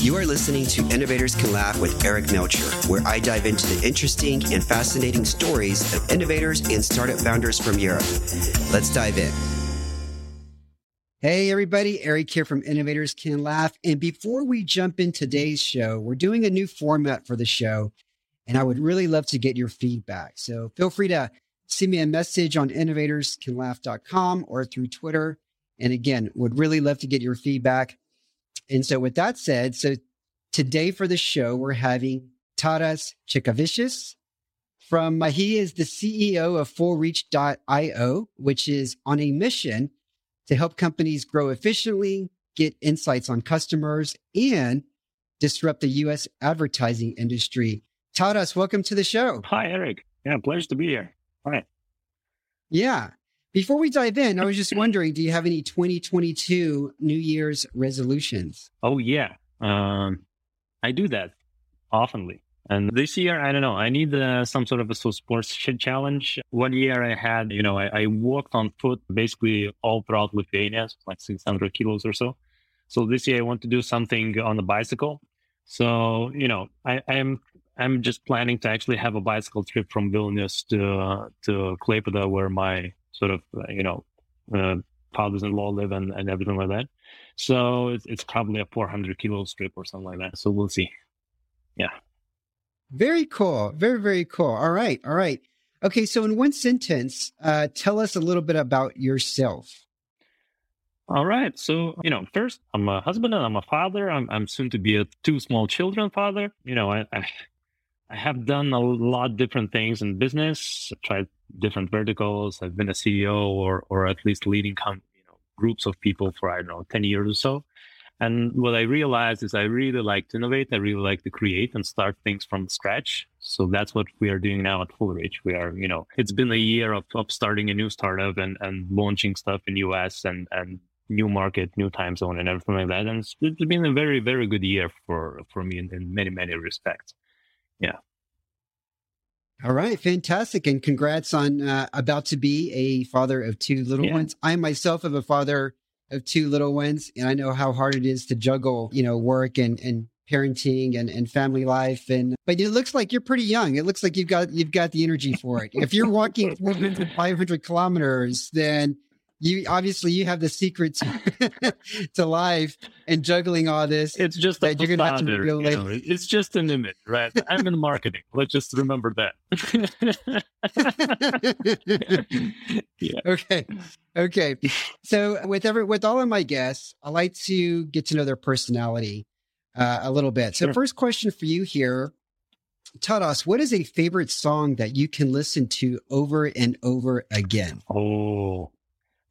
You are listening to Innovators Can Laugh with Eric Melcher, where I dive into the interesting and fascinating stories of innovators and startup founders from Europe. Let's dive in. Hey, everybody. Eric here from Innovators Can Laugh. And before we jump in today's show, we're doing a new format for the show. And I would really love to get your feedback. So feel free to send me a message on innovatorscanlaugh.com or through Twitter. And again, would really love to get your feedback. And so, with that said, so today for the show, we're having Tadas Chikavicius from, uh, he is the CEO of FullReach.io, which is on a mission to help companies grow efficiently, get insights on customers, and disrupt the US advertising industry. Tadas, welcome to the show. Hi, Eric. Yeah, pleasure to be here. Hi. Yeah. Before we dive in, I was just wondering, do you have any 2022 New Year's resolutions? Oh yeah, um, I do that oftenly. And this year, I don't know, I need uh, some sort of a sports challenge. One year I had, you know, I, I, walked on foot basically all throughout Lithuania, like 600 kilos or so. So this year I want to do something on the bicycle. So, you know, I, I'm I'm just planning to actually have a bicycle trip from Vilnius to uh, to Klaipeda, where my sort of uh, you know uh, fathers-in-law live and, and everything like that. So it's, it's probably a 400 kilo strip or something like that. So we'll see. Yeah. Very cool. Very very cool. All right. All right. Okay. So in one sentence, uh, tell us a little bit about yourself. All right. So, you know, first, I'm a husband and I'm a father. I'm, I'm soon to be a two small children father. You know, I, I, I have done a lot of different things in business. I've tried different verticals. I've been a CEO or or at least leading com- you know groups of people for I don't know ten years or so. And what I realized is I really like to innovate. I really like to create and start things from scratch. So that's what we are doing now at Full Reach. We are, you know, it's been a year of, of starting a new startup and, and launching stuff in US and, and new market, new time zone and everything like that. And it's, it's been a very, very good year for, for me in, in many, many respects. Yeah. All right, fantastic, and congrats on uh, about to be a father of two little yeah. ones. I myself am a father of two little ones, and I know how hard it is to juggle, you know, work and and parenting and, and family life. And but it looks like you're pretty young. It looks like you've got you've got the energy for it. If you're walking 400, 500 kilometers, then you obviously you have the secrets to life and juggling all this. It's just that you're gonna have to feel like, know, it's just an image, right? I'm in marketing. Let's just remember that. yeah. Okay. Okay. So with every with all of my guests, I like to get to know their personality uh, a little bit. So sure. first question for you here. Tadas, what is a favorite song that you can listen to over and over again? Oh,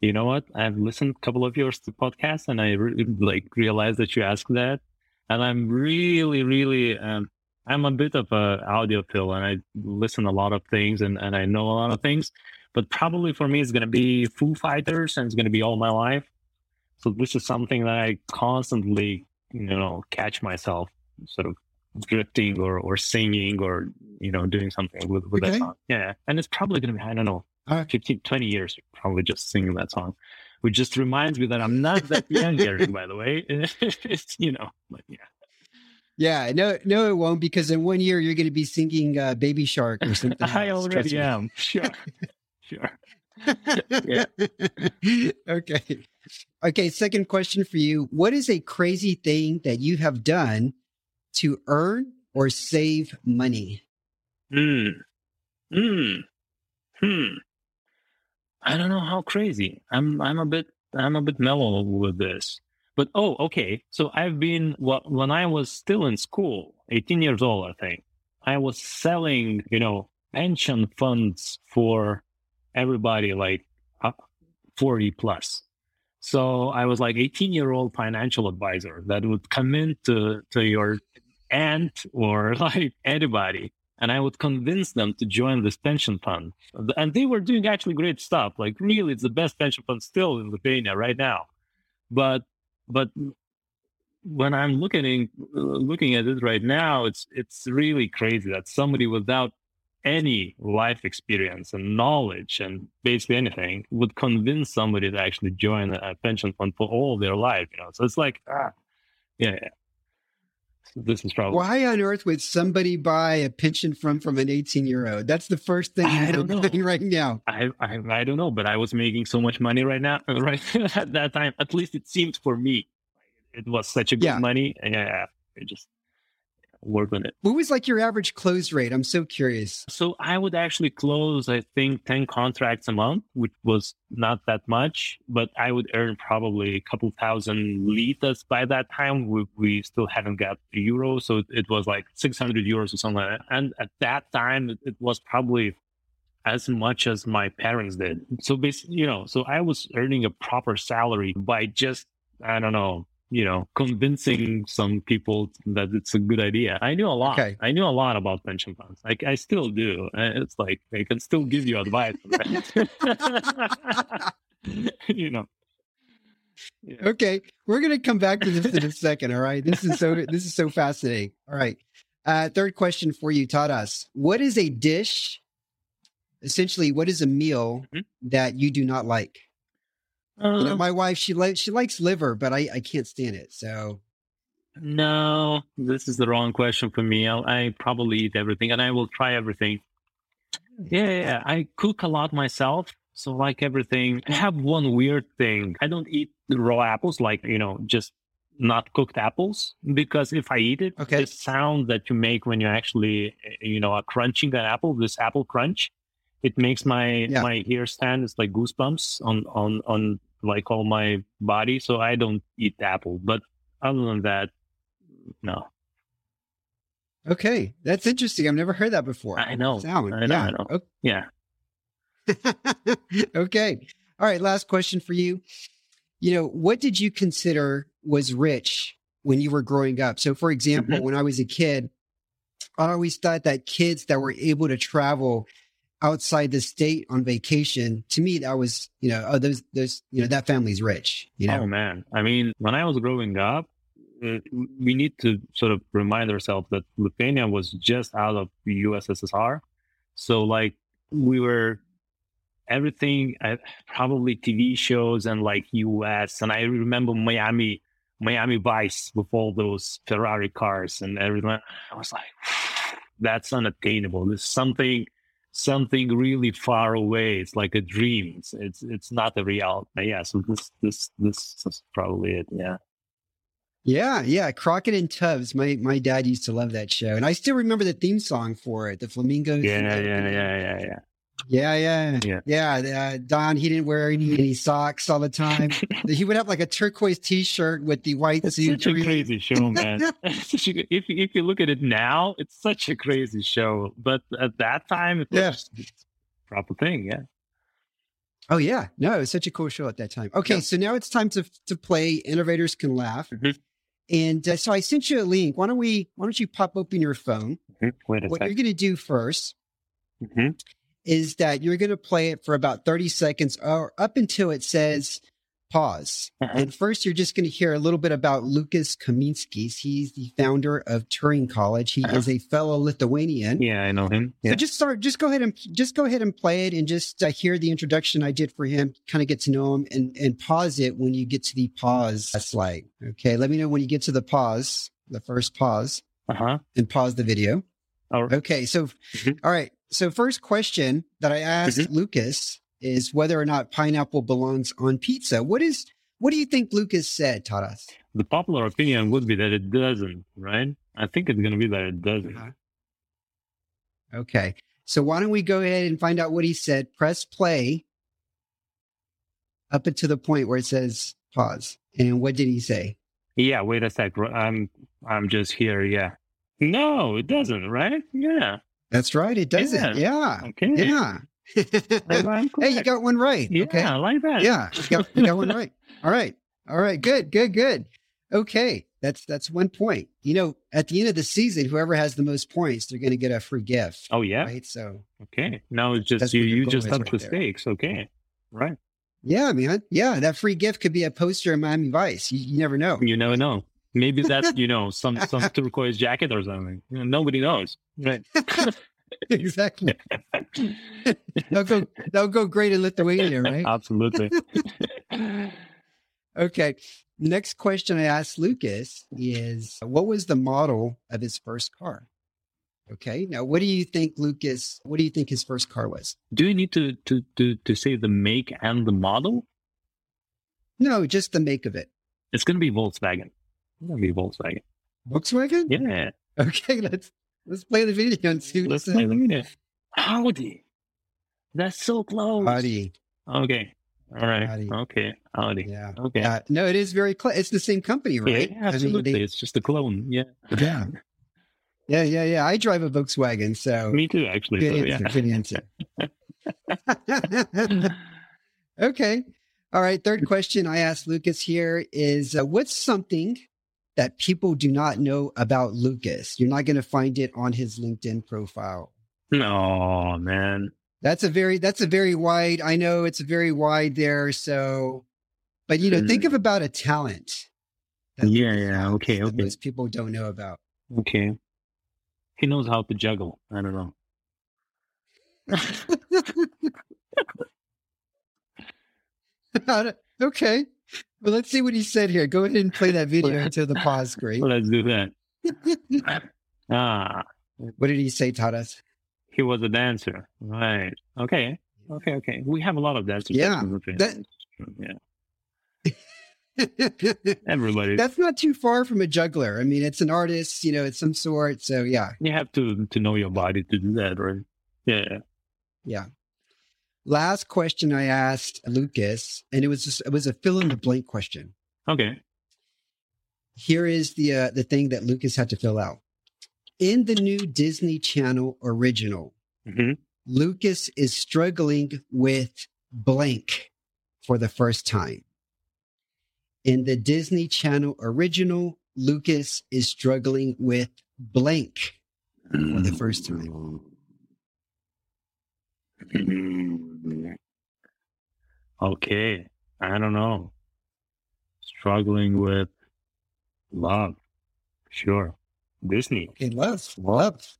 you know what? I've listened a couple of yours to podcasts and I really like realized that you asked that. And I'm really, really, um, I'm a bit of a audiophile and I listen a lot of things and, and I know a lot of things, but probably for me, it's going to be Foo Fighters and it's going to be all my life. So this is something that I constantly, you know, catch myself sort of drifting or, or singing or, you know, doing something with, with okay. that song. Yeah. And it's probably going to be, I don't know, uh, 15, 20 years probably just singing that song, which just reminds me that I'm not that young, Eric, by the way. it's, you know, but yeah. Yeah, no, no, it won't because in one year you're going to be singing uh, "Baby Shark" or something. I already am. Sure, sure. yeah. okay. Okay. Second question for you: What is a crazy thing that you have done to earn or save money? Hmm. Hmm. Hmm. I don't know how crazy. I'm I'm a bit I'm a bit mellow with this. But oh, okay. So I've been well, when I was still in school, 18 years old, I think. I was selling, you know, pension funds for everybody like uh, 40 plus. So I was like 18 year old financial advisor that would come in to, to your aunt or like anybody and I would convince them to join this pension fund. And they were doing actually great stuff. Like really, it's the best pension fund still in Lithuania right now. But but when I'm looking looking at it right now, it's it's really crazy that somebody without any life experience and knowledge and basically anything would convince somebody to actually join a pension fund for all their life. You know, so it's like ah, yeah, this is probably Why on earth would somebody buy a pension fund from an 18 year old? That's the first thing I don't know. right now. I, I I don't know, but I was making so much money right now, right at that time. At least it seemed for me, it was such a good Yeah. money. and Yeah, it just work on it. What was like your average close rate? I'm so curious. So I would actually close, I think, ten contracts a month, which was not that much, but I would earn probably a couple thousand litas by that time. We, we still haven't got the euro, so it, was like six hundred euros or something like that. And at that time, it, it was probably as much as my parents did. So basically, you know, so I was earning a proper salary by just, I don't know, you know, convincing some people that it's a good idea. I knew a lot. Okay. I knew a lot about pension funds. Like I still do. It's like I can still give you advice. you know. Yeah. Okay, we're gonna come back to this in a second. All right, this is so this is so fascinating. All right, uh, third question for you, Tadas. What is a dish? Essentially, what is a meal Mhm. that you do not like? Um, my wife, she likes she likes liver, but I I can't stand it. So no, this is the wrong question for me. I'll, I probably eat everything, and I will try everything. Yeah, yeah, yeah. I cook a lot myself. So like everything, I have one weird thing. I don't eat raw apples, like, you know, just not cooked apples, because if I eat it, Okay. the sound that you make when you actually, you know, are crunching an apple, this apple crunch, it makes my, Yeah. my hair stand. It's like goosebumps on, on, on like all my body. So I don't eat apple, but other than that, no. okay, that's interesting. I've never heard that before. I know. Sound. I know, yeah. I know. Okay. Yeah. okay. All right. Last question for you. You know, what did you consider was rich when you were growing up? So, for example, Mhm. when I was a kid, I always thought that kids that were able to travel outside the state on vacation, to me, that was, you know, oh, those, those, you know, that family's rich, you know? Oh man, I mean, when I was growing up, uh, we need to sort of remind ourselves that Lithuania was just out of the USSR, so like we were everything, uh, probably TV shows and like US, and I remember Miami, Miami Vice with all those Ferrari cars and everything. I was like, that's unattainable. There's something something really far away. It's like a dream. It's it's, it's not a reality. Yeah. So this this this is probably it. Yeah. Yeah, yeah. Crockett and Tubbs. My my dad used to love that show, and I still remember the theme song for it, the flamingos. Yeah. Yeah. Yeah. Yeah. Yeah. Yeah, yeah, Yeah. yeah. Uh, Don, he didn't wear any, any socks all the time. he would have like a turquoise T-shirt with the white It's suit. such a crazy show, man. Such a- if if you look at it now, it's such a crazy show. But at that time, it was Yeah. just a proper thing. Yeah. Oh yeah, no, it was such a cool show at that time. Okay, Yeah. so now it's time to to play. Innovators can laugh, Mhm. and uh, so I sent you a link. Why don't we? Why don't you pop open your phone? Mhm. Wait a What you're second. going to do first hmm is that you're going to play it for about 30 seconds or up until it says pause. Uh-huh. And first, you're just going to hear a little bit about Lucas Kaminskis. He's the founder of Turing College. He Uh-huh. is a fellow Lithuanian. Yeah, I know him. So just start, just go ahead and just go ahead and play it, and just uh, hear the introduction I did for him. Kind of get to know him, and and pause it when you get to the pause slide. Okay, let me know when you get to the pause, the first pause, Uh huh. and pause the video. All right. Okay, so Mhm. all right. So first question that I asked Mm-hmm. Lucas is whether or not pineapple belongs on pizza. What is what do you think Lucas said, Tadas? The popular opinion would be that it doesn't, right? I think it's going to be that it doesn't. Uh-huh. Okay. So why don't we go ahead and find out what he said? Press play up until the point where it says pause. And what did he say? Yeah, wait a sec. I'm I'm just here. Yeah. No, it doesn't, right? Yeah. That's right. It doesn't. Yeah. Okay. Yeah. I'm- I'm hey, you got one right. Yeah, Okay. I like that. Yeah. You got, you got one right. All right. All right. Good. Good. Good. Okay. That's that's one point. You know, at the end of the season, whoever has the most points, they're going to get a free gift. Oh yeah. Right. So Okay. Now it's just you. You just up right the stakes. Okay. Right. yeah, man. Yeah, that free gift could be a poster in Miami Vice. You, you never know. You never know. Maybe that's you know some some turquoise jacket or something. You know, nobody knows. Right. exactly. That'll go. That'll go great in Lithuania, right? Absolutely. Okay. Next question I asked Lucas is what was the model of his first car? Okay. Now, what do you think, Lucas? What do you think his first car was? Do you need to to to to say the make and the model? No, just the make of it. It's gonna be Volkswagen. Gonna be Volkswagen. Volkswagen? Yeah. Okay, let's let's play the video and see Let's play the video. Audi. That's so close. Audi. Okay. All right. Audi. Okay. Audi. Yeah. Okay. Yeah. No, it is very close. It's the same company, right? Yeah, absolutely. it's just a clone. Yeah. yeah. Yeah, yeah, yeah. I drive a Volkswagen, so Me too, actually. good So, answer. yeah. Good answer. okay. All right. Third question I asked Lucas here is uh, what's something that people do not know about Lucas? You're not going to find it on his LinkedIn profile. No, man. That's a very that's a very wide. I know it's very wide there. So, but you know, think hmm. of about a talent. that Yeah, Lucas yeah, okay, okay. Most people don't know about. Okay. He knows how to juggle. I don't know. okay. Well, let's see what he said here. Go ahead and play that video until the pause screen. Let's do that. ah, What did he say, Tadas? he was a dancer. Right. Okay. Okay. Okay. We have a lot of dancers. Yeah, that- yeah. Everybody. That's not too far from a juggler. I mean, it's an artist, you know, it's some sort. So yeah, you have to to know your body to do that, right? Yeah. yeah. Last question I asked Lucas, and it was just, it was a fill in the blank question. Okay. Here is the uh, the thing that Lucas had to fill out. In the new Disney Channel original, hmm Lucas is struggling with blank for the first time. In the Disney Channel original, Lucas is struggling with blank for the first time. Okay. I don't know. Struggling with love. Sure. Disney. Okay, love, love,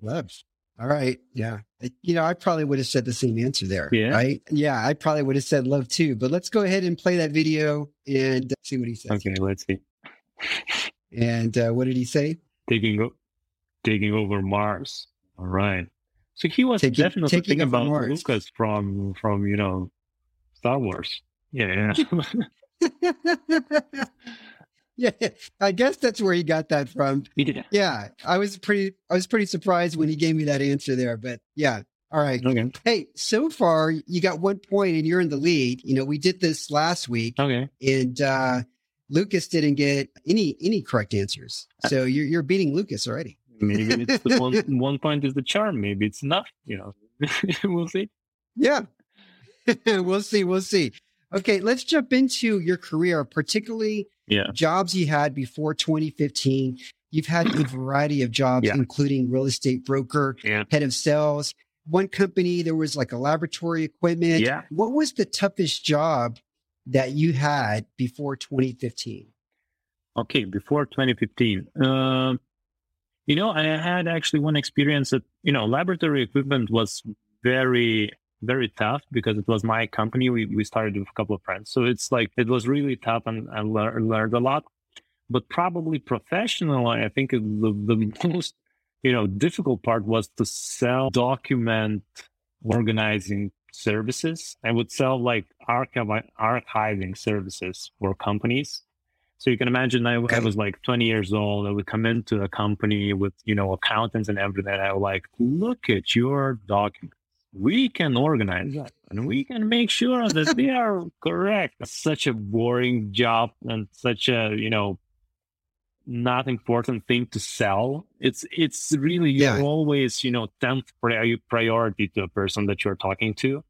love. All right. Yeah. You know, I probably would have said the same answer there. Yeah? Right. Yeah. I probably would have said love too. But let's go ahead and play that video and see what he says. Okay, let's see. And uh, what did he say? Taking o- taking over Mars. All right. So he was Taking- definitely taking thinking about Mars. Lucas from from you know Star Wars. Yeah. yeah. I guess that's where he got that from. he did. Yeah. I was pretty, I was pretty surprised when he gave me that answer there. But yeah. All right. Okay. Hey, so far you got one point and you're in the lead. You know, we did this last week. Okay. and uh, Lucas didn't get any any correct answers. Uh, So you're you're beating Lucas already. Maybe it's the one one point is the charm. Maybe it's enough. You know. we'll see. Yeah, we'll see. We'll see. Okay, let's jump into your career, particularly Yeah. jobs you had before 2015. You've had a variety of jobs, Yeah. including real estate broker, Yeah. head of sales. One company, there was like a laboratory equipment. Yeah. What was the toughest job that you had before 2015? Okay, before 2015. Um, you know, I had actually one experience that, you know, laboratory equipment was very, very tough because it was my company. We, we started with a couple of friends. So it's like, it was really tough and I lear- learned a lot. But probably professional, I think the, the most, you know, difficult part was to sell document organizing services. I would sell like archive- archiving services for companies. So you can imagine I, I was like 20 years old. I would come into a company with, you know, accountants and everything. I would like, look at your documents. We can organize that and we can make sure that they are correct. It's such a boring job and such a, you know, not important thing to sell. It's, it's really, Yeah. always, you know, 10th pri- priority to a person that you're talking to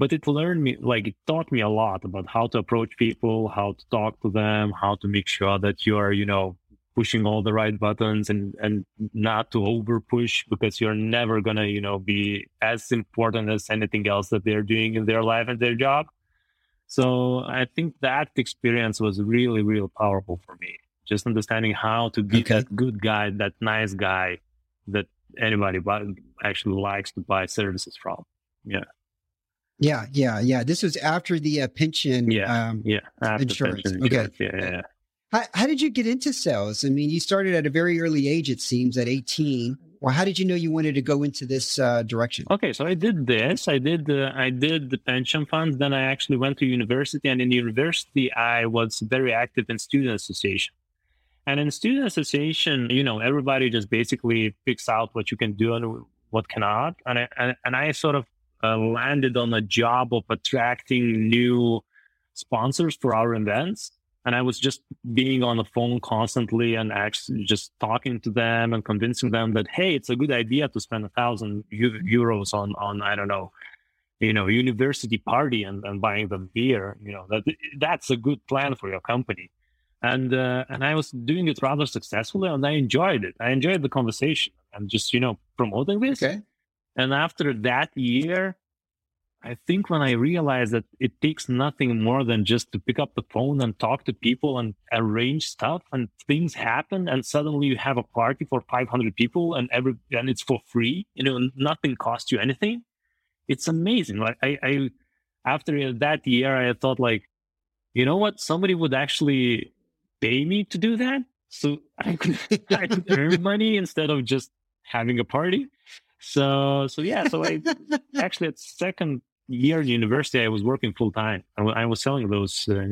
but it learned me like it taught me a lot about how to approach people how to talk to them how to make sure that you are you know pushing all the right buttons and and not to over push because you're never gonna you know be as important as anything else that they're doing in their life and their job. So i think that experience was really really powerful for me. Just understanding how to be Okay. that good guy that nice guy that anybody actually likes to buy services from. Yeah Yeah, yeah, yeah. This was after the uh, pension. Yeah, um, yeah, insurance. Okay. Yeah, yeah. How, how did you get into sales? I mean, you started at a very early age, it seems, at 18. Well, how did you know you wanted to go into this uh, direction? Okay, so I did this. I did uh, I did the pension funds. Then I actually went to university, and in university, I was very active in student association. And in student association, you know, everybody just basically picks out what you can do and what cannot. And I, and, and I sort of uh, landed on a job of attracting new sponsors for our events and I was just being on the phone constantly and actually just talking to them and convincing them that hey, it's a good idea to spend a thousand euros on on I don't know, you know, university party and, and buying them beer. You know that that's a good plan for your company, and uh, and I was doing it rather successfully and I enjoyed it. I enjoyed the conversation and just you know promoting this. Okay. And after that year, I think when I realized that it takes nothing more than just to pick up the phone and talk to people and arrange stuff and things happen and suddenly you have a party for 500 people and every and it's for free you know nothing costs you anything. It's amazing like I, I after that year I thought like you know what? Somebody would actually pay me to do that? So I could, I could earn money instead of just having a party so so yeah so I actually at second year in university, I was working full time. I, I, was selling those, uh,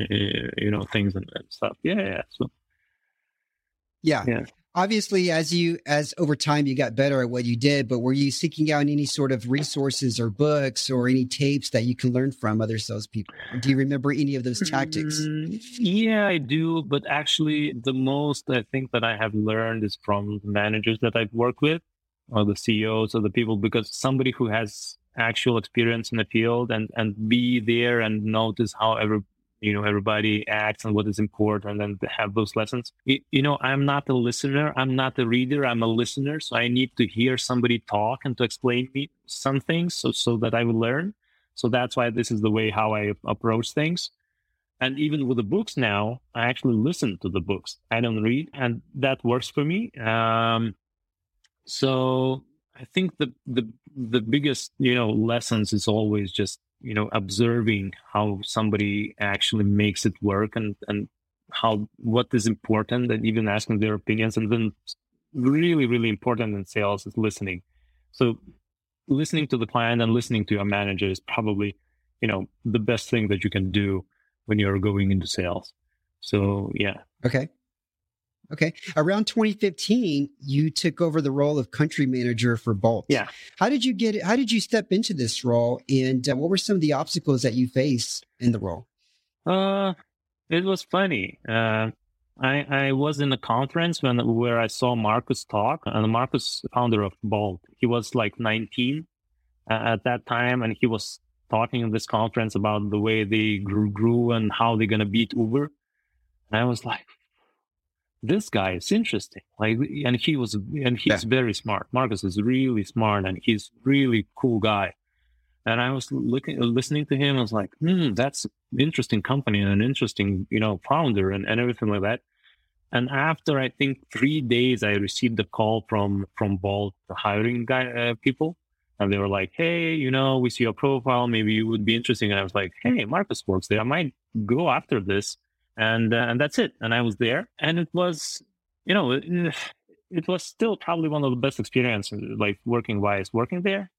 you know, things and, and, stuff. Yeah, yeah. So, yeah. yeah. Obviously, as you as over time you got better at what you did, but were you seeking out any sort of resources or books or any tapes that you can learn from other salespeople? Do you remember any of those tactics? Mm, yeah, I do. But actually, the most I think that I have learned is from managers that I've worked with, or the CEOs or the people, because somebody who has actual experience in the field and and be there and notice how every you know everybody acts and what is important and have those lessons. You, you know i'm not a listener. I'm not a reader. I'm a listener. So i need to hear somebody talk and to explain me some things so so that i will learn. So that's why this is the way how i approach things. And even with the books now i actually listen to the books. I don't read and that works for me. Um, so I think the the the biggest you know lessons is always just you know observing how somebody actually makes it work and and how what is important and even asking their opinions and then really really important in sales is listening. So listening to the client and listening to your manager is probably you know the best thing that you can do when you're going into sales. So yeah. Okay Okay. Around 2015, you took over the role of country manager for Bolt. Yeah. How did you get it? How did you step into this role? And uh, what were some of the obstacles that you faced in the role? Uh, it was funny. Uh, I, I was in a conference when where I saw Marcus talk, and Marcus, founder of Bolt, he was like 19 uh, at that time, and he was talking in this conference about the way they grew, grew and how they're gonna beat Uber. And I was like, this guy is interesting. Like, and he was, and he's yeah. very smart. Marcus is really smart and he's really cool guy. And I was looking, listening to him. I was like, hmm, that's interesting company and an interesting, you know, founder and, and everything like that. And after I think three days, I received a call from from Bolt, the hiring guy uh, people, and they were like, "Hey, you know, we see your profile. Maybe you would be interesting." And I was like, "Hey, Marcus works there. I might go after this." And uh, and that's it. And I was there, and it was, you know, it, it was still probably one of the best experiences, like working wise, working there.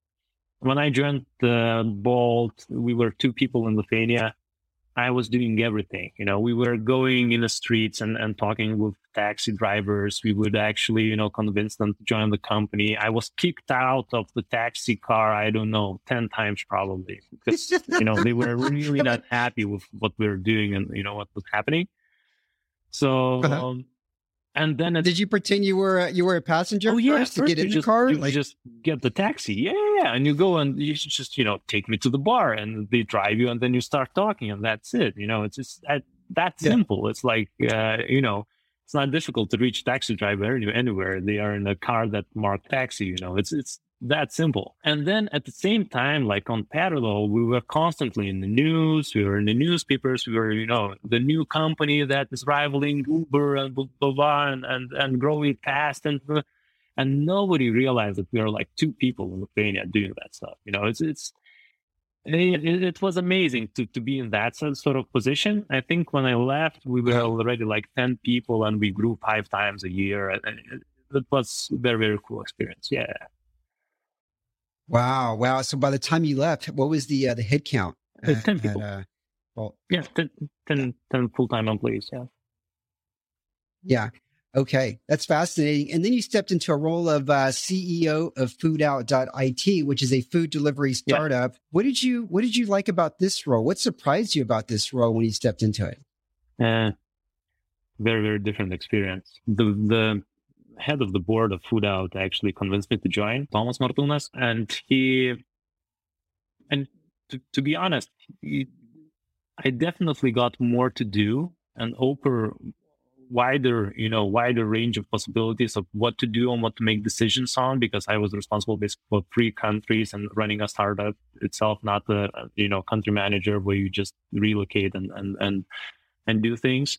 When I joined the Bolt, we were two people in Lithuania, I was doing everything. You know, we were going in the streets and, and talking with taxi drivers. We would actually, you know, convince them to join the company. I was kicked out of the taxi car, I don't know, 10 times probably because, you know, they were really not happy with what we were doing and, you know, what was happening. So, uh-huh. um, and then did you pretend you were you were a passenger oh, yeah, first to get in just, the car? You like... just get the taxi, yeah, yeah, and you go and you just you know take me to the bar, and they drive you, and then you start talking, and that's it. You know, it's just that that yeah. simple. It's like uh, you know, it's not difficult to reach taxi driver anywhere. They are in a car that marked taxi. You know, it's it's that simple. And then at the same time, like on parallel, we were constantly in the news. We were in the newspapers. We were, you know, the new company that is rivaling Uber and blah, blah, blah and, and, and growing fast. And, and nobody realized that we are like two people in Lithuania doing that stuff. You know, it's, it's, it, it, was amazing to, to be in that sort of position. I think when I left, we were already like 10 people and we grew five times a year. It, it was very, very cool experience. Yeah. Wow. Wow. So by the time you left, what was the, uh, the head count? 10 people. At, uh, well, yeah, 10, 10, 10 full-time employees. Yeah. Yeah. Okay, that's fascinating. And then you stepped into a role of uh, CEO of FoodOut.it, which is a food delivery startup. Yeah. What did you What did you like about this role? What surprised you about this role when you stepped into it? Uh, very very different experience. The the head of the board of Food Out actually convinced me to join, Thomas Martunas, and he and to, to be honest, he, I definitely got more to do and open wider, you know, wider range of possibilities of what to do and what to make decisions on because I was responsible basically for three countries and running a startup itself, not the you know, country manager where you just relocate and, and, and, and do things.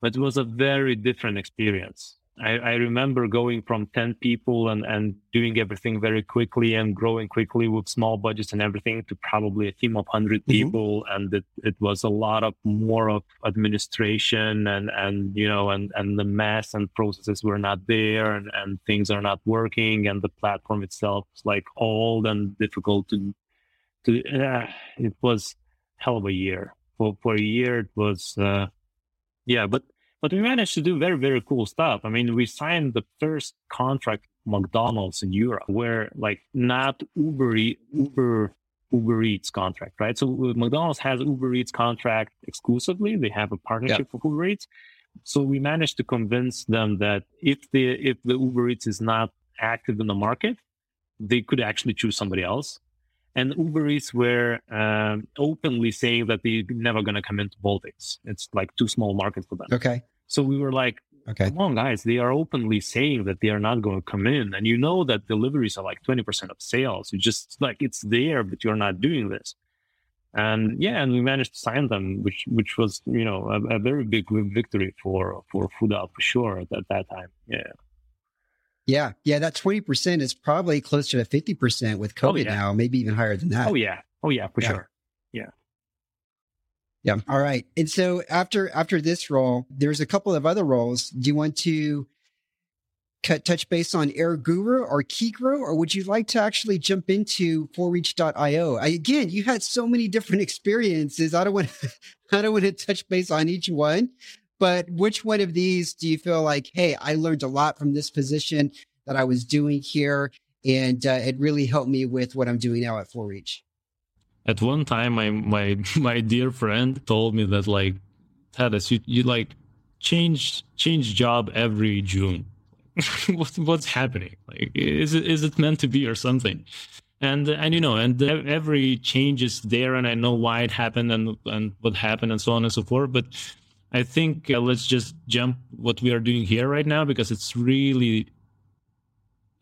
But it was a very different experience. I, I, remember going from 10 people and, and doing everything very quickly and growing quickly with small budgets and everything to probably a team of 100 mm-hmm. people. And it, it was a lot of more of administration and, and, you know, and, and the mess and processes were not there and, and things are not working. And the platform itself is like old and difficult to, to, uh, it was hell of a year. For, for a year, it was, uh, yeah, but but we managed to do very, very cool stuff. I mean, we signed the first contract McDonald's in Europe, where like not Uber Uber Uber Eats contract, right? So uh, McDonald's has Uber Eats contract exclusively. They have a partnership with Uber Eats. So we managed to convince them that if the if the Uber Eats is not active in the market, they could actually choose somebody else. And Uber Eats were um, openly saying that they're never going to come into Baltics. It's like too small market for them. Okay. So we were like, okay, come on, guys, they are openly saying that they are not going to come in. And you know that deliveries are like 20% of sales. You just like it's there, but you're not doing this. And yeah, and we managed to sign them, which which was, you know, a, a very big victory for for FoodOut for sure at that time. Yeah. Yeah. Yeah. That 20% is probably closer to 50% with oh, COVID oh, yeah. now, maybe even higher than that. Oh, yeah. Oh, yeah, for yeah. sure. Yeah. All right. And so after after this role, there's a couple of other roles. Do you want to cut touch base on Air Guru or Keygrow, or would you like to actually jump into FullReach.io? I, again, you had so many different experiences. I don't want to, I don't want to touch base on each one, but which one of these do you feel like, hey, I learned a lot from this position that I was doing here, and uh, it really helped me with what I'm doing now at ForReach? At one time my my my dear friend told me that like Tadas, you, you like change change job every June. what, what's happening? Like is it is it meant to be or something? And and you know, and every change is there, and I know why it happened and and what happened and so on and so forth. But I think uh, let's just jump what we are doing here right now because it's really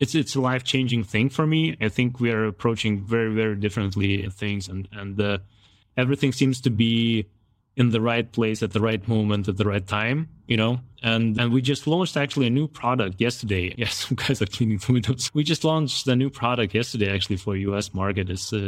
it's it's a life changing thing for me. I think we are approaching very very differently things, and and uh, everything seems to be in the right place at the right moment at the right time. You know, and and we just launched actually a new product yesterday. Yes, you guys are cleaning the windows. We just launched a new product yesterday actually for U.S. market. It's uh,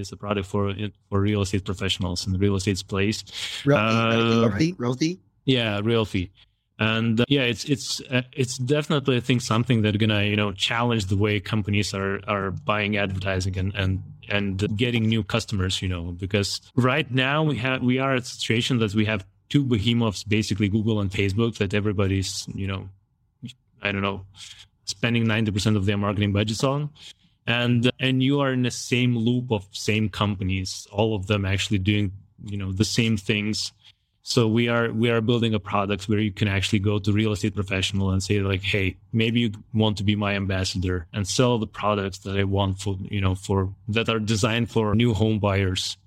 it's a product for for real estate professionals in the real estate place. Realty, uh, Realty. Yeah, Realty and uh, yeah it's it's uh, it's definitely i think something that's gonna you know challenge the way companies are are buying advertising and and and getting new customers you know because right now we have we are at a situation that we have two behemoths basically google and facebook that everybody's you know i don't know spending 90% of their marketing budgets on. And and you are in the same loop of same companies all of them actually doing you know the same things so we are we are building a product where you can actually go to real estate professional and say like, hey, maybe you want to be my ambassador and sell the products that I want for you know for that are designed for new home buyers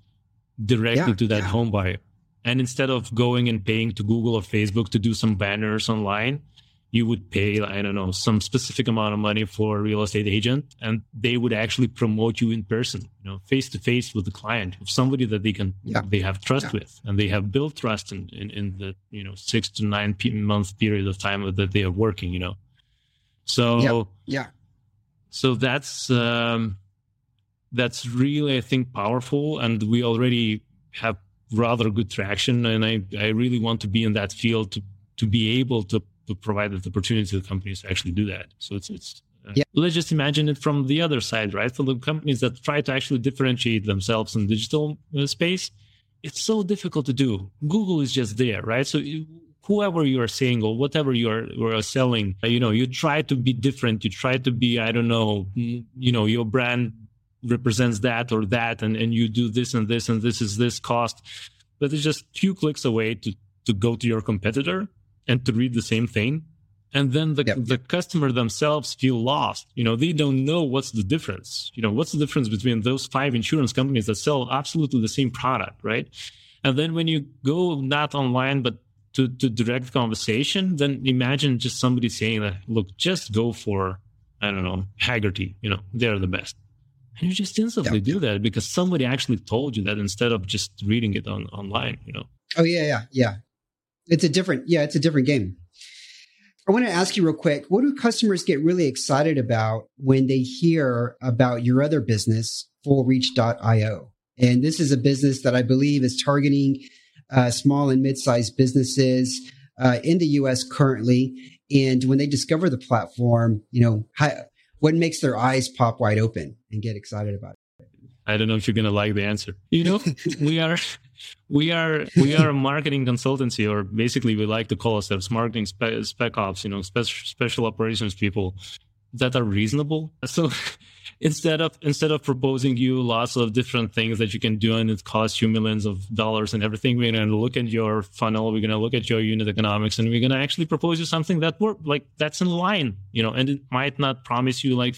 directly yeah, to that yeah. home buyer. And instead of going and paying to Google or Facebook to do some banners online, you would pay, I don't know, some specific amount of money for a real estate agent and they would actually promote you in person, you know, face to face with the client, with somebody that they can, yeah. they have trust yeah. with and they have built trust in, in, in, the, you know, six to nine month period of time that they are working, you know. So, yeah. yeah. So that's, um, that's really I think powerful, and we already have rather good traction. And I I really want to be in that field to to be able to to provide the opportunity to the companies to actually do that. So it's it's uh, yeah. let's just imagine it from the other side, right? For the companies that try to actually differentiate themselves in digital uh, space, it's so difficult to do. Google is just there, right? So whoever you are saying or whatever you are, you are selling, uh, you know, you try to be different. You try to be, I don't know, you know, your brand represents that or that, and, and you do this and this, and this is this cost. But it's just few clicks away to, to go to your competitor and to read the same thing. And then the, yep. the customer themselves feel lost. You know, they don't know what's the difference. You know, what's the difference between those five insurance companies that sell absolutely the same product, right? And then when you go not online, but to, to direct conversation, then imagine just somebody saying that, look, just go for, I don't know, haggerty you know, they're the best. And you just instantly do that because somebody actually told you that instead of just reading it on online, you know. Oh yeah, yeah, yeah. It's a different, yeah, it's a different game. I want to ask you real quick, what do customers get really excited about when they hear about your other business, fullreach.io? And this is a business that I believe is targeting uh, small and mid-sized businesses uh, in the U.S. currently. And when they discover the platform, you know, how, what makes their eyes pop wide open and get excited about it? I don't know if you're going to like the answer. You know, we are we are we are a marketing consultancy, or basically we like to call ourselves marketing spe- spec ops. You know, special special operations people that are reasonable. So instead of instead of proposing you lots of different things that you can do and it costs you millions of dollars and everything, we're going to look at your funnel, we're going to look at your unit economics, and we're going to actually propose you something that work like that's in line. You know, and it might not promise you like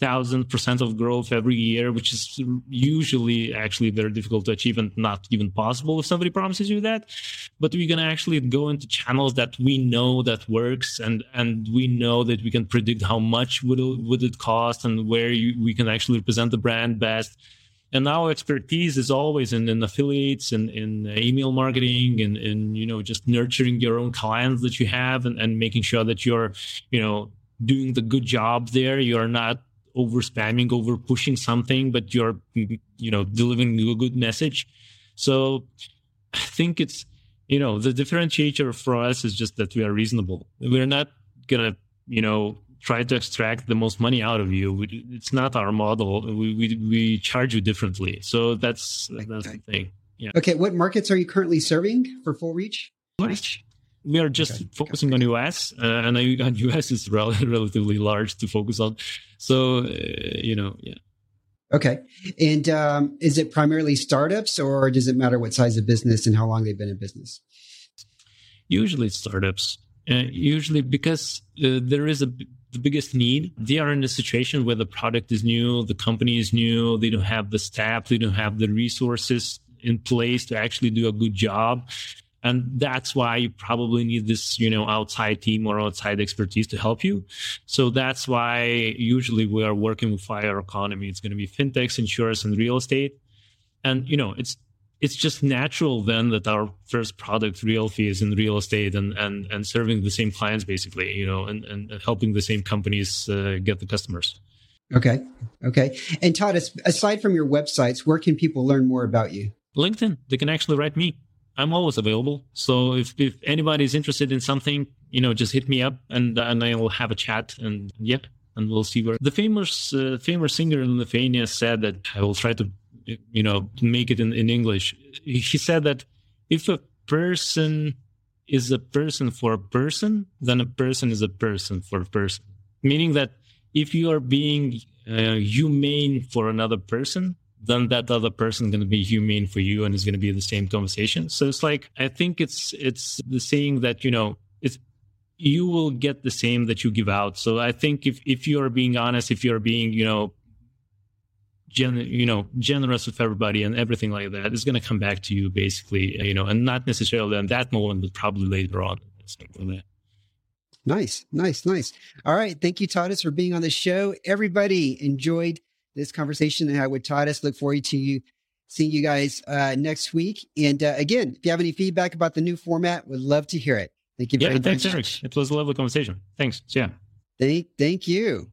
thousand percent of growth every year, which is usually actually very difficult to achieve and not even possible if somebody promises you that. But we're gonna actually go into channels that we know that works, and and we know that we can predict how much would it, would it cost and where you, we can actually represent the brand best. And our expertise is always in, in affiliates and in, in email marketing and in you know just nurturing your own clients that you have and, and making sure that you're you know doing the good job there. You're not over spamming, over pushing something, but you're, you know, delivering a good message. So I think it's, you know, the differentiator for us is just that we are reasonable. We're not going to, you know, try to extract the most money out of you. It's not our model. We, we, we charge you differently. So that's, that's the thing. Yeah. Okay. What markets are you currently serving for full reach? We are just okay. focusing on US, uh, and US is rel- relatively large to focus on. So, uh, you know, yeah. Okay. And um, is it primarily startups, or does it matter what size of business and how long they've been in business? Usually, startups. Uh, usually, because uh, there is a the biggest need. They are in a situation where the product is new, the company is new, they don't have the staff, they don't have the resources in place to actually do a good job and that's why you probably need this you know outside team or outside expertise to help you. So that's why usually we are working with fire economy. It's going to be fintechs insurance and real estate. And you know it's it's just natural then that our first product realfy is in real estate and and and serving the same clients basically you know and and helping the same companies uh, get the customers. Okay. Okay. And todd aside from your websites where can people learn more about you? Linkedin. They can actually write me I'm always available. So if, if anybody's interested in something, you know, just hit me up and and I'll have a chat and yeah, and we'll see where the famous uh, famous singer in Lithuania said that I will try to you know make it in, in English. He said that if a person is a person for a person, then a person is a person for a person. Meaning that if you are being uh, humane for another person, then that other person is going to be humane for you and it's going to be the same conversation so it's like i think it's it's the saying that you know it's you will get the same that you give out so i think if if you are being honest if you're being you know gen, you know generous with everybody and everything like that is going to come back to you basically you know and not necessarily in that moment but probably later on Nice, nice, nice. All right. Thank you, Tadas, for being on the show. Everybody enjoyed this conversation I had with Tadas. Look forward to you seeing you guys uh, next week. And uh, again, if you have any feedback about the new format, would love to hear it. Thank you yeah, thanks, Eric. It was a lovely conversation. Thanks. Yeah. Thank, thank you.